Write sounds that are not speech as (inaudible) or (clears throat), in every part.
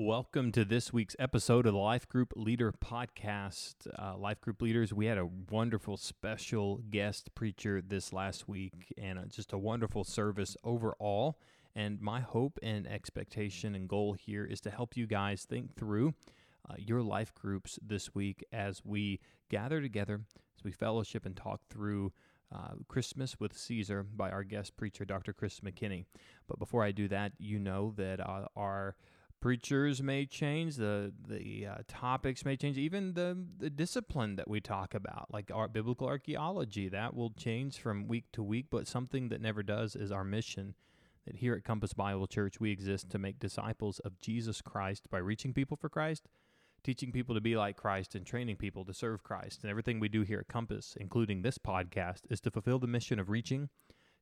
Welcome to this week's episode of the Life Group Leader Podcast. Uh, Life Group Leaders, we had a wonderful special guest preacher this last week and uh, just a wonderful service overall. And my hope and expectation and goal here is to help you guys think through uh, your life groups this week as we gather together, as we fellowship and talk through uh, Christmas with Caesar by our guest preacher, Dr. Chris McKinney. But before I do that, you know that uh, our preachers may change the the uh, topics may change even the the discipline that we talk about like our biblical archaeology that will change from week to week but something that never does is our mission that here at Compass Bible Church we exist to make disciples of Jesus Christ by reaching people for Christ teaching people to be like Christ and training people to serve Christ. And everything we do here at Compass including this podcast is to fulfill the mission of reaching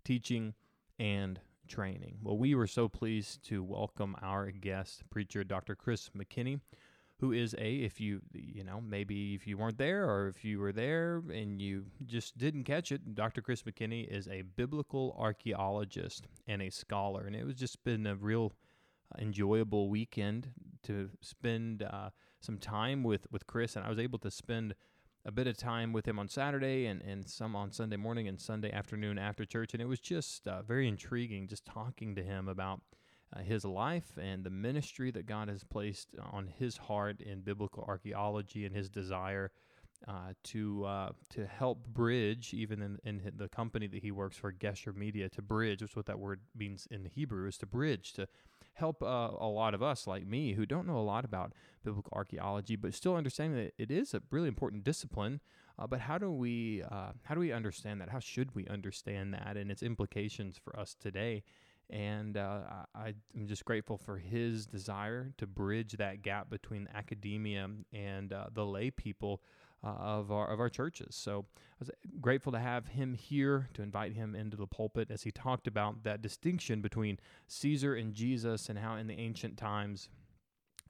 teaching and training. Well, we were so pleased to welcome our guest preacher, Dr. Chris McKinney, who is a if you you know maybe if you weren't there or if you were there and you just didn't catch it, Dr. Chris McKinney is a biblical archaeologist and a scholar, and it was just been a real uh, enjoyable weekend to spend uh, some time with with Chris, and I was able to spend a bit of time with him on Saturday and, and some on Sunday morning and Sunday afternoon after church. And it was just uh, very intriguing just talking to him about uh, his life and the ministry that God has placed on his heart in biblical archaeology and his desire uh, to uh, to help bridge, even in, in the company that he works for, Gesher Media, to bridge, which is what that word means in Hebrew, is to bridge, to help uh, a lot of us like me who don't know a lot about biblical archaeology, but still understanding that it is a really important discipline. Uh, but how do we uh, how do we understand that? How should we understand that and its implications for us today? And uh, I, am just grateful for his desire to bridge that gap between academia and uh, the lay people uh, of our of our churches. So I was grateful to have him here to invite him into the pulpit as he talked about that distinction between Caesar and Jesus and how in the ancient times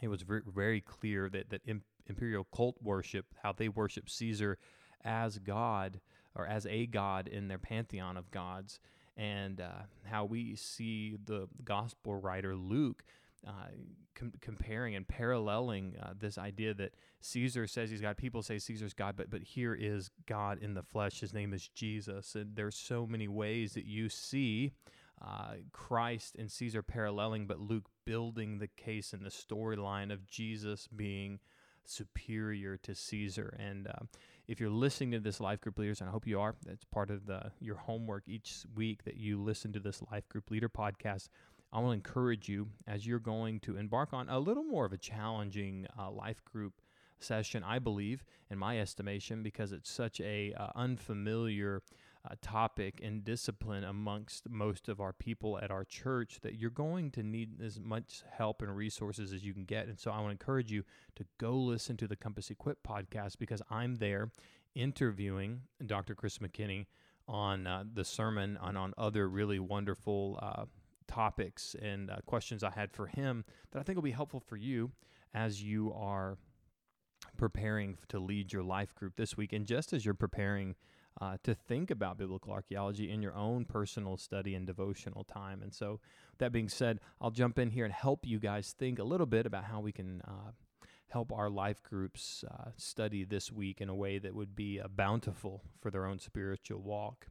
it was very, very clear that that imperial cult worship, how they worship Caesar as God or as a god in their pantheon of gods, and uh, how we see the gospel writer Luke uh, com- comparing and paralleling uh, this idea that Caesar says he's God. People say Caesar's God, but but here is God in the flesh. His name is Jesus, and there's so many ways that you see uh, Christ and Caesar paralleling, but Luke building the case and the storyline of Jesus being superior to Caesar. And uh, if you're listening to this life group leaders, and I hope you are, that's part of the your homework each week that you listen to this life group leader podcast. I want to encourage you as you're going to embark on a little more of a challenging uh, life group session, I believe, in my estimation, because it's such a uh, unfamiliar uh, topic and discipline amongst most of our people at our church that you're going to need as much help and resources as you can get. And so I want to encourage you to go listen to the Compass Equip podcast because I'm there interviewing Dr. Chris McKinney on uh, the sermon and on other really wonderful uh, topics and uh, questions I had for him that I think will be helpful for you as you are preparing to lead your life group this week. And just as you're preparing uh, to think about biblical archaeology in your own personal study and devotional time. And so, that being said, I'll jump in here and help you guys think a little bit about how we can. Uh, help our life groups uh, study this week in a way that would be uh, bountiful for their own spiritual walk.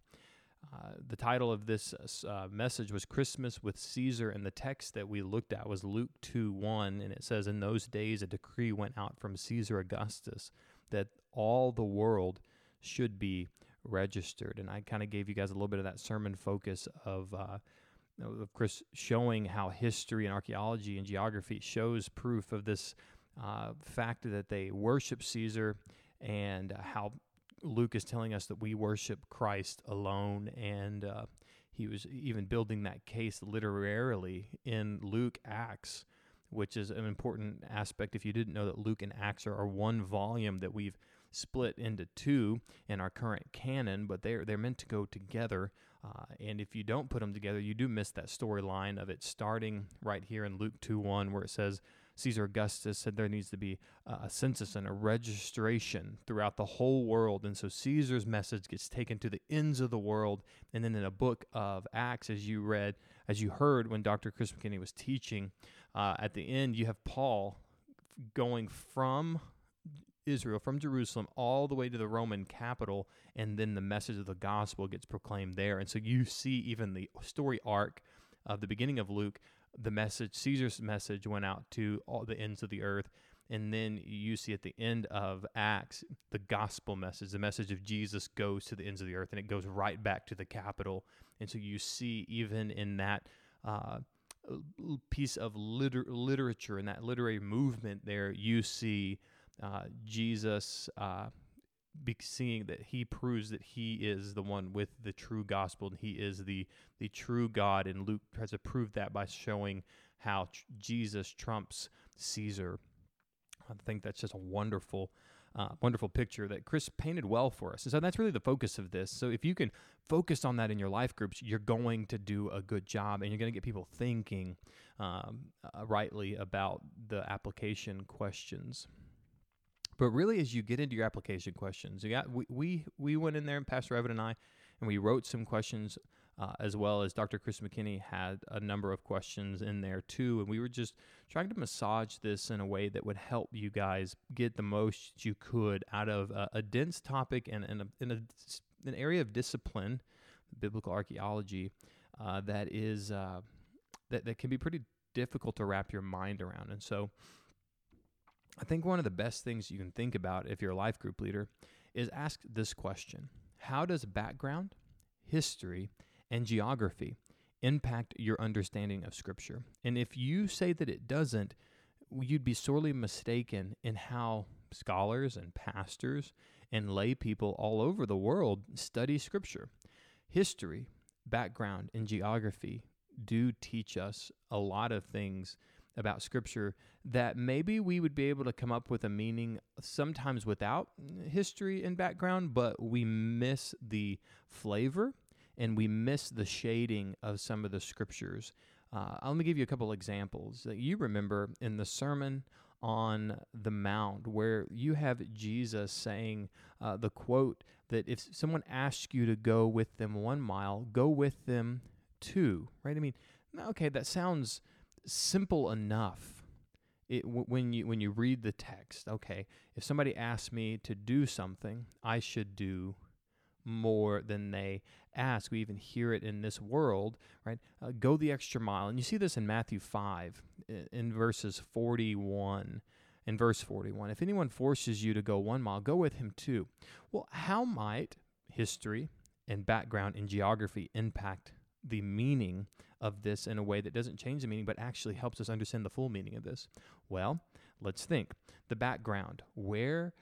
Uh, the title of this uh, message was Christmas with Caesar, and the text that we looked at was Luke 2 1. And it says, In those days, a decree went out from Caesar Augustus that all the world should be registered. And I kind of gave you guys a little bit of that sermon focus of, uh, of Chris showing how history and archaeology and geography shows proof of this uh, fact that they worship Caesar and how Luke is telling us that we worship Christ alone, and uh, he was even building that case literarily in Luke Acts, which is an important aspect. If you didn't know that Luke and Acts are, are one volume that we've split into two in our current canon, but they're they're meant to go together. Uh, and if you don't put them together, you do miss that storyline of it starting right here in Luke two one, where it says Caesar Augustus said there needs to be a census and a registration throughout the whole world. And so Caesar's message gets taken to the ends of the world. And then in a book of Acts, as you read, as you heard when Dr. Chris McKinney was teaching, uh, at the end, you have Paul going from Israel, from Jerusalem, all the way to the Roman capital, and then the message of the gospel gets proclaimed there. And so you see even the story arc of the beginning of Luke, the message, Caesar's message went out to all the ends of the earth. And then you see at the end of Acts, the gospel message, the message of Jesus goes to the ends of the earth and it goes right back to the capital. And so you see, even in that uh, piece of liter- literature and that literary movement there, you see uh, Jesus uh, be seeing that he proves that he is the one with the true gospel and he is the the true God. And Luke to prove that by showing how tr- Jesus trumps Caesar. I think that's just a wonderful. Uh, wonderful picture that Chris painted well for us. And so that's really the focus of this. So if you can focus on that in your life groups, you're going to do a good job and you're going to get people thinking um, uh, rightly about the application questions. But really, as you get into your application questions, you got we we, we went in there, and Pastor Evan and I, and we wrote some questions, uh, as well as Dr. Chris McKinney had a number of questions in there too, and we were just trying to massage this in a way that would help you guys get the most you could out of a, a dense topic and, and a, in a, an area of discipline, biblical archaeology, uh, that is uh, that that can be pretty difficult to wrap your mind around, and so. I think one of the best things you can think about if you're a life group leader is ask this question How does background, history, and geography impact your understanding of Scripture? And if you say that it doesn't, you'd be sorely mistaken in how scholars and pastors and lay people all over the world study Scripture. History, background, and geography do teach us a lot of things about Scripture that maybe we would be able to come up with a meaning sometimes without history and background, but we miss the flavor and we miss the shading of some of the Scriptures. Uh, let me give you a couple examples that you remember in the Sermon on the Mount, where you have Jesus saying uh, the quote that if someone asks you to go with them one mile, go with them two, right? I mean, okay, that sounds simple enough. It, w- when you when you read the text, okay, if somebody asks me to do something, I should do more than they ask. We even hear it in this world, right? Uh, go the extra mile, and you see this in Matthew five, in, verses forty-one. In verse 41, if anyone forces you to go one mile, go with him too. Well, how might history and background and geography impact the meaning of this in a way that doesn't change the meaning but actually helps us understand the full meaning of this? Well, let's think. The background. Where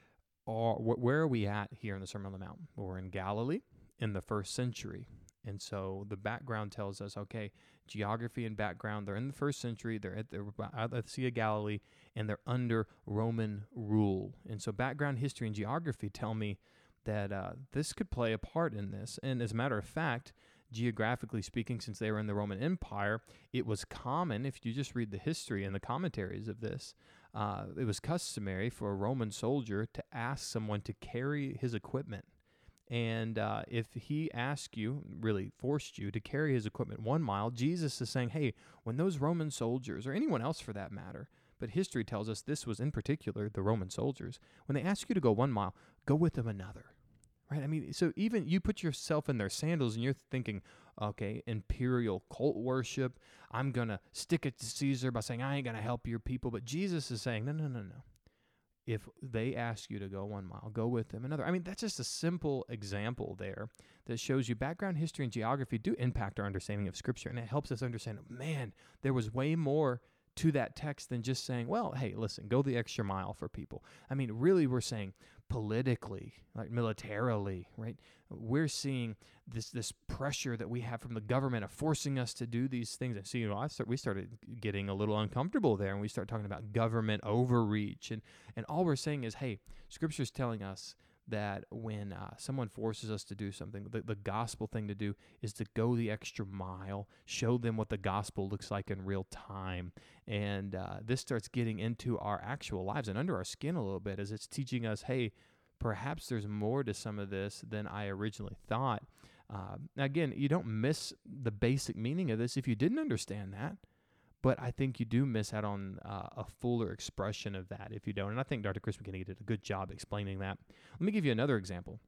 are wh- where are we at here in the Sermon on the Mount? We're in Galilee in the first century. And so the background tells us, okay, geography and background, they're in the first century, they're at the, at the Sea of Galilee, and they're under Roman rule. And so background, history, and geography tell me that uh, this could play a part in this. And as a matter of fact, geographically speaking, since they were in the Roman Empire, it was common, if you just read the history and the commentaries of this, uh, it was customary for a Roman soldier to ask someone to carry his equipment. And uh, if he asked you, really forced you to carry his equipment one mile, Jesus is saying, hey, when those Roman soldiers, or anyone else for that matter, but history tells us this was in particular the Roman soldiers, when they ask you to go one mile, go with them another right? I mean, so even you put yourself in their sandals and you're thinking, okay, imperial cult worship. I'm going to stick it to Caesar by saying, I ain't going to help your people. But Jesus is saying, no, no, no, no. If they ask you to go one mile, go with them another. I mean, that's just a simple example there that shows you background history and geography do impact our understanding of Scripture. And it helps us understand, man, there was way more to that text than just saying, well, hey, listen, go the extra mile for people. I mean, really, we're saying politically, like militarily, right? We're seeing this this pressure that we have from the government of forcing us to do these things. And so, you know, I start, we started getting a little uncomfortable there, and we start talking about government overreach, and and all we're saying is, hey, Scripture's telling us that when uh, someone forces us to do something, the, the gospel thing to do is to go the extra mile, show them what the gospel looks like in real time. And uh, this starts getting into our actual lives and under our skin a little bit as it's teaching us, hey, perhaps there's more to some of this than I originally thought. Uh, now again, you don't miss the basic meaning of this if you didn't understand that. But I think you do miss out on uh, a fuller expression of that if you don't. And I think Dr. Chris McKinney did a good job explaining that. Let me give you another example.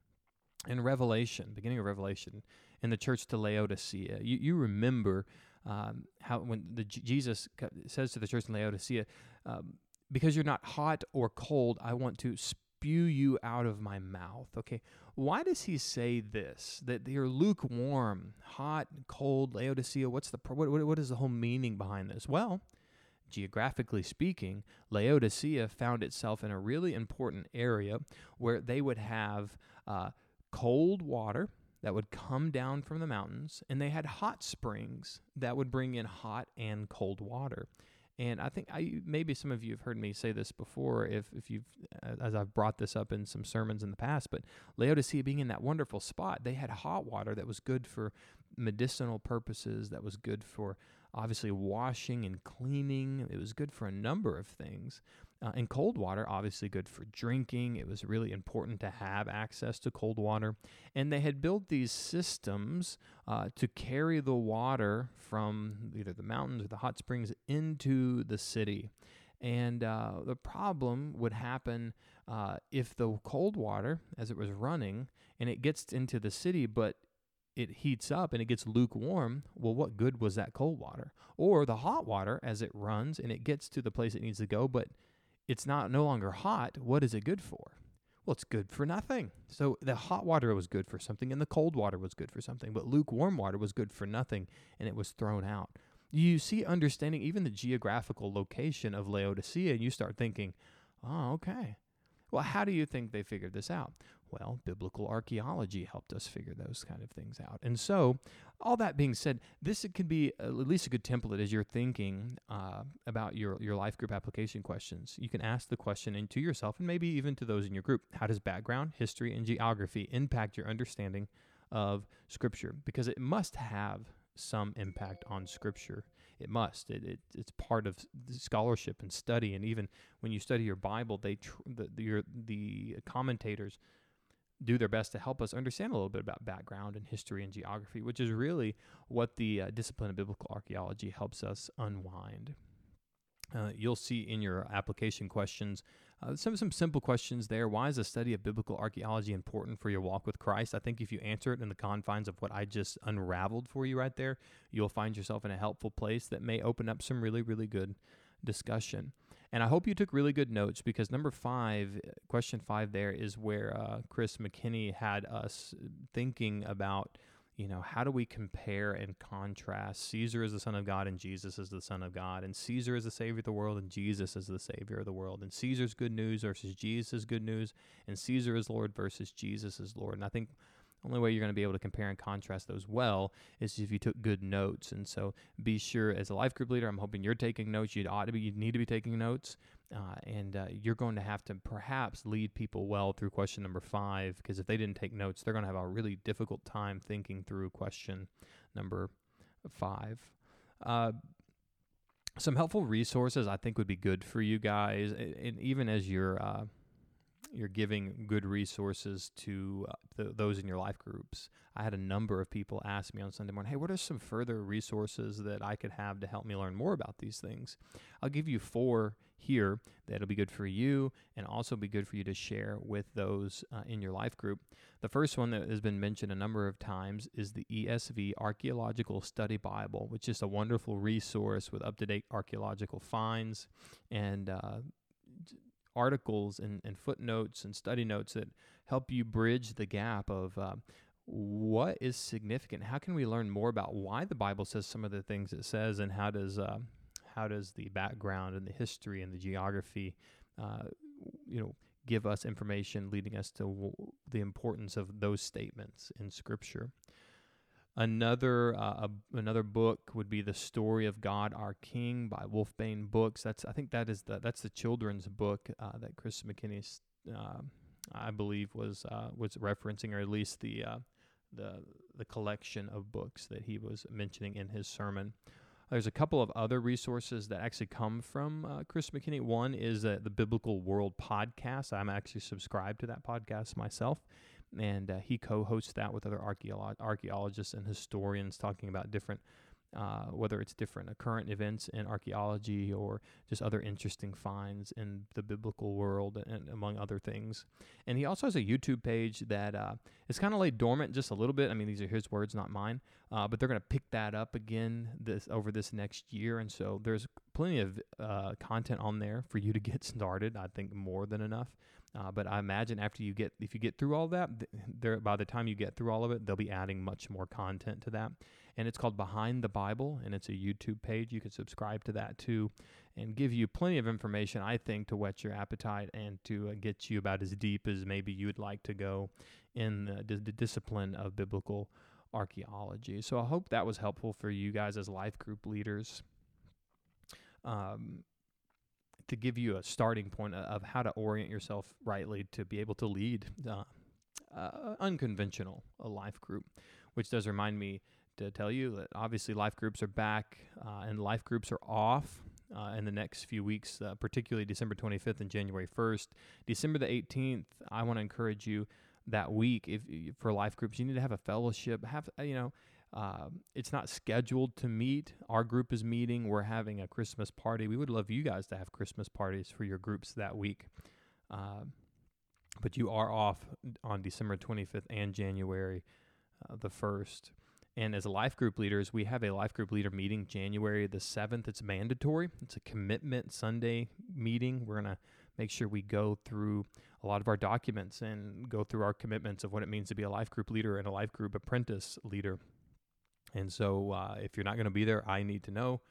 In Revelation, beginning of Revelation, in the church to Laodicea, you, you remember um, how when the Jesus says to the church in Laodicea, um, because you're not hot or cold, I want to spew you out of my mouth. Okay, why does he say this? That they're lukewarm, hot, cold, Laodicea. What's the what, what is the whole meaning behind this? Well, geographically speaking, Laodicea found itself in a really important area where they would have uh, cold water that would come down from the mountains, and they had hot springs that would bring in hot and cold water. And I think I maybe some of you have heard me say this before, if if you've as I've brought this up in some sermons in the past. But Laodicea being in that wonderful spot, they had hot water that was good for medicinal purposes, that was good for obviously washing and cleaning. It was good for a number of things. Uh, and cold water, obviously good for drinking. It was really important to have access to cold water. And they had built these systems uh, to carry the water from either the mountains or the hot springs into the city. And uh, the problem would happen uh, if the cold water, as it was running, and it gets into the city, but it heats up and it gets lukewarm, well, what good was that cold water? Or the hot water as it runs and it gets to the place it needs to go, but it's not no longer hot, what is it good for? Well, it's good for nothing. So the hot water was good for something and the cold water was good for something, but lukewarm water was good for nothing and it was thrown out. You see, understanding even the geographical location of Laodicea, and you start thinking, oh, okay. Well, how do you think they figured this out? Well, biblical archaeology helped us figure those kind of things out. And so, all that being said, this could be at least a good template as you're thinking uh, about your, your life group application questions. You can ask the question and to yourself and maybe even to those in your group How does background, history, and geography impact your understanding of Scripture? Because it must have some impact on Scripture. It must. It, it it's part of the scholarship and study. And even when you study your Bible, they tr- the, the, your, the commentators do their best to help us understand a little bit about background and history and geography, which is really what the uh, discipline of biblical archaeology helps us unwind. Uh, you'll see in your application questions uh, some some simple questions there. Why is the study of biblical archaeology important for your walk with Christ? I think if you answer it in the confines of what I just unraveled for you right there, you'll find yourself in a helpful place that may open up some really really good discussion. And I hope you took really good notes because number five, question five, there is where uh, Chris McKinney had us thinking about, you know, how do we compare and contrast Caesar as the Son of God and Jesus as the Son of God, and Caesar as the Savior of the world and Jesus as the Savior of the world, and Caesar's good news versus Jesus' good news, and Caesar is Lord versus Jesus is Lord. And I think the only way you're going to be able to compare and contrast those well is if you took good notes. And so be sure, as a life group leader, I'm hoping you're taking notes. You ought to be, you need to be taking notes. Uh, and uh, you're going to have to perhaps lead people well through question number five, because if they didn't take notes, they're going to have a really difficult time thinking through question number five. Uh, some helpful resources I think would be good for you guys, and even as you're uh, you're giving good resources to uh, th- those in your life groups. I had a number of people ask me on Sunday morning, "Hey, what are some further resources that I could have to help me learn more about these things?" I'll give you four here that'll be good for you and also be good for you to share with those uh, in your life group. The first one that has been mentioned a number of times is the ESV Archaeological Study Bible, which is a wonderful resource with up to date archaeological finds and uh, articles and, and footnotes and study notes that help you bridge the gap of uh, what is significant. How can we learn more about why the Bible says some of the things it says, and how does uh, how does the background and the history and the geography, uh, you know, give us information leading us to w- the importance of those statements in Scripture. Another uh, another book would be the Story of God Our King by Wolfbane Books. That's I think that is the that's the children's book uh, that Chris McKinney, uh, I believe, was uh, was referencing, or at least the uh, the the collection of books that he was mentioning in his sermon. There's a couple of other resources that actually come from uh, Chris McKinney. One is the Biblical World podcast. I'm actually subscribed to that podcast myself and uh, he co-hosts that with other archeolo- archaeologists and historians talking about different uh, whether it's different uh, current events in archaeology or just other interesting finds in the biblical world, and among other things. And he also has a YouTube page that uh, is kind of laid dormant just a little bit. I mean, these are his words, not mine. Uh, but they're going to pick that up again this over this next year, and so there's plenty of uh, content on there for you to get started. I think more than enough. Uh, but I imagine after you get, if you get through all that, there by the time you get through all of it, they'll be adding much more content to that. And it's called Behind the Bible, and it's a YouTube page. You can subscribe to that too, and give you plenty of information, I think, to whet your appetite and to uh, get you about as deep as maybe you would like to go in the, the discipline of biblical archaeology. So I hope that was helpful for you guys as life group leaders. Um, to give you a starting point of how to orient yourself rightly to be able to lead uh, uh, unconventional a life group, which does remind me to tell you that obviously life groups are back uh, and life groups are off. Uh, in the next few weeks, uh, particularly December 25th and January 1st. December the 18th, I want to encourage you that week if for life groups, you need to have a fellowship. Have you know, uh, it's not scheduled to meet. Our group is meeting. We're having a Christmas party. We would love you guys to have Christmas parties for your groups that week. Uh, but you are off on December 25th and January uh, the 1st. And as life group leaders, we have a life group leader meeting January the 7th. It's mandatory, it's a commitment Sunday meeting. We're going to make sure we go through a lot of our documents and go through our commitments of what it means to be a life group leader and a life group apprentice leader. And so, uh, if you're not going to be there, I need to know.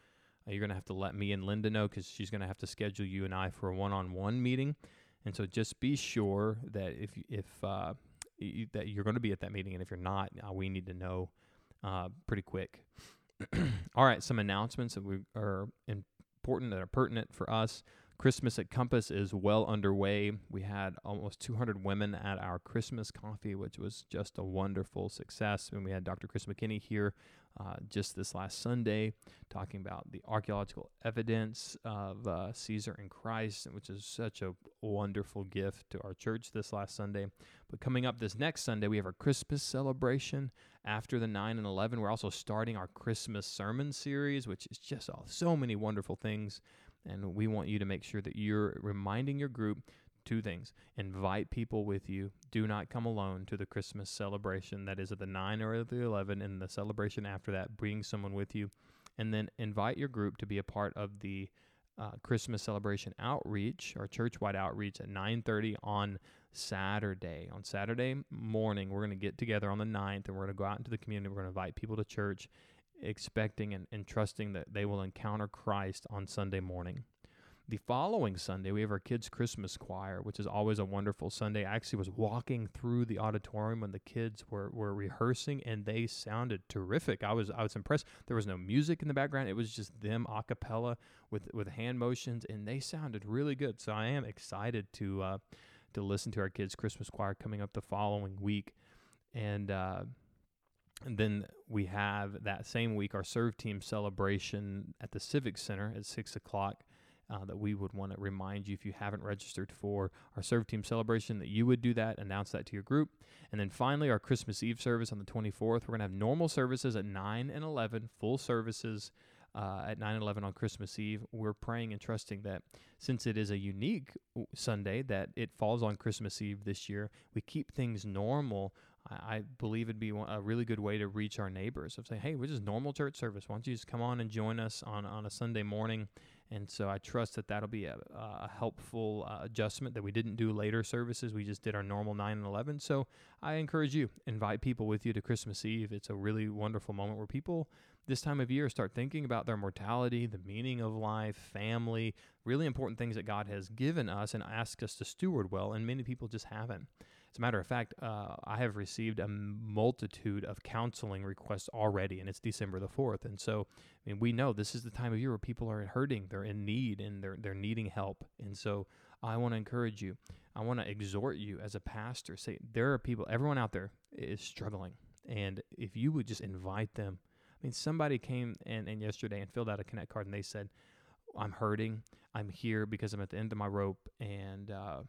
Uh, you're going to have to let me and Linda know because she's going to have to schedule you and I for a one-on-one meeting. And so, just be sure that if if uh, you, that you're going to be at that meeting, and if you're not, uh, we need to know uh, pretty quick. (clears throat) All right, some announcements that we are important that are pertinent for us. Christmas at Compass is well underway. We had almost 200 women at our Christmas coffee, which was just a wonderful success. And we had Dr. Chris McKinney here uh, just this last Sunday talking about the archaeological evidence of uh, Caesar and Christ, which is such a wonderful gift to our church this last Sunday. But coming up this next Sunday, we have our Christmas celebration after the 9 and 11. We're also starting our Christmas sermon series, which is just so many wonderful things and we want you to make sure that you're reminding your group two things. Invite people with you. Do not come alone to the christmas celebration. That is at the 9 or the 11 and the celebration after that bring someone with you. And then invite your group to be a part of the uh, christmas celebration outreach or church-wide outreach at 9.30 on saturday. On saturday morning we're going to get together on the 9th and we're going to go out into the community. We're going to invite people to church expecting and, and trusting that they will encounter Christ on Sunday morning. The following Sunday, we have our kids' Christmas choir, which is always a wonderful Sunday. I actually was walking through the auditorium when the kids were, were rehearsing, and they sounded terrific. I was I was impressed. There was no music in the background; it was just them a cappella with with hand motions, and they sounded really good. So I am excited to uh, to listen to our kids' Christmas choir coming up the following week, and. Uh, and then we have that same week our serve team celebration at the Civic Center at six o'clock. Uh, that we would want to remind you if you haven't registered for our serve team celebration that you would do that, announce that to your group. And then finally, our Christmas Eve service on the 24th. We're going to have normal services at 9 and 11, full services uh, at 9 11 on Christmas Eve. We're praying and trusting that since it is a unique Sunday, that it falls on Christmas Eve this year, we keep things normal I, believe it'd be a really good way to reach our neighbors of saying, hey, we're just normal church service. Why don't you just come on and join us on, on a Sunday morning? And so I trust that that'll be a, a helpful uh, adjustment that we didn't do later services. We just did our normal 9 and 11. So I encourage you, invite people with you to Christmas Eve. It's a really wonderful moment where people this time of year start thinking about their mortality, the meaning of life, family, really important things that God has given us and ask us to steward well. And many people just haven't. As a matter of fact, uh, I have received a multitude of counseling requests already, and it's December the 4th. And so, I mean, we know this is the time of year where people are hurting, they're in need, and they're, they're needing help. And so, I want to encourage you. I want to exhort you as a pastor. Say, there are people, everyone out there is struggling. And if you would just invite them, mean, somebody came and, and yesterday and filled out a Connect card and they said, I'm hurting. I'm here because I'm at the end of my rope and uh,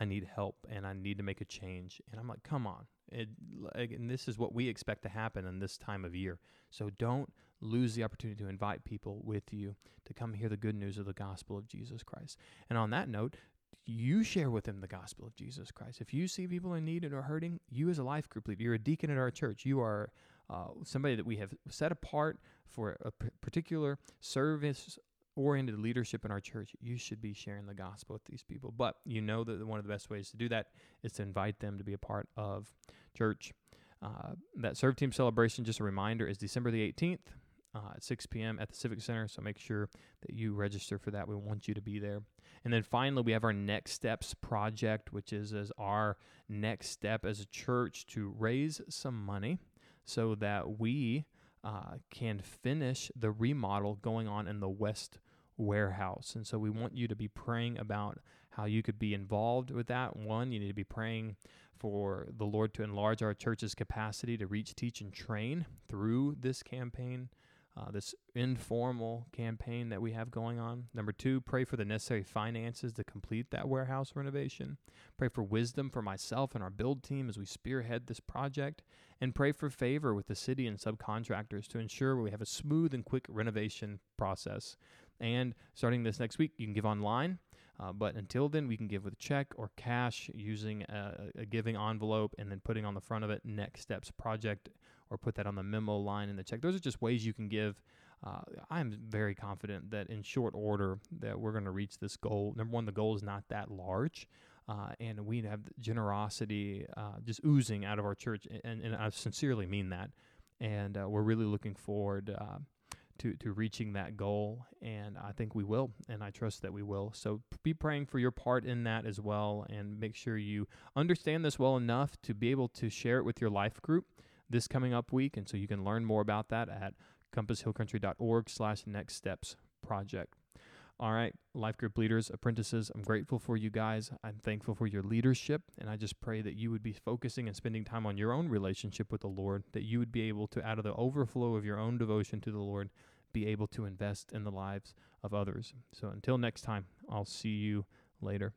I need help and I need to make a change. And I'm like, come on. It, and this is what we expect to happen in this time of year. So don't lose the opportunity to invite people with you to come hear the good news of the gospel of Jesus Christ. And on that note, you share with them the gospel of Jesus Christ. If you see people in need and are hurting, you as a life group leader, you're a deacon at our church. You are uh, somebody that we have set apart for a p- particular service oriented leadership in our church, you should be sharing the gospel with these people. But you know that one of the best ways to do that is to invite them to be a part of church. Uh, that serve team celebration, just a reminder, is December the 18th uh, at 6 p.m. at the Civic Center. So make sure that you register for that. We want you to be there. And then finally, we have our Next Steps project, which is as our next step as a church to raise some money so that we uh, can finish the remodel going on in the West Warehouse. And so we want you to be praying about how you could be involved with that. One, you need to be praying for the Lord to enlarge our church's capacity to reach, teach, and train through this campaign uh, this informal campaign that we have going on. Number two, pray for the necessary finances to complete that warehouse renovation. Pray for wisdom for myself and our build team as we spearhead this project. And pray for favor with the city and subcontractors to ensure we have a smooth and quick renovation process. And starting this next week, you can give online. Uh, but until then, we can give with a check or cash using a, a giving envelope and then putting on the front of it Next Steps Project or put that on the memo line in the check. Those are just ways you can give. Uh, I'm very confident that in short order that we're going to reach this goal. Number one, the goal is not that large. Uh, and we have generosity uh, just oozing out of our church, and, and I sincerely mean that. And uh, we're really looking forward uh, to to reaching that goal, and I think we will, and I trust that we will. So be praying for your part in that as well, and make sure you understand this well enough to be able to share it with your life group this coming up week. And so you can learn more about that at compasshillcountry.org slash next steps project. All right, life group leaders, apprentices, I'm grateful for you guys. I'm thankful for your leadership. And I just pray that you would be focusing and spending time on your own relationship with the Lord, that you would be able to, out of the overflow of your own devotion to the Lord, be able to invest in the lives of others. So until next time, I'll see you later.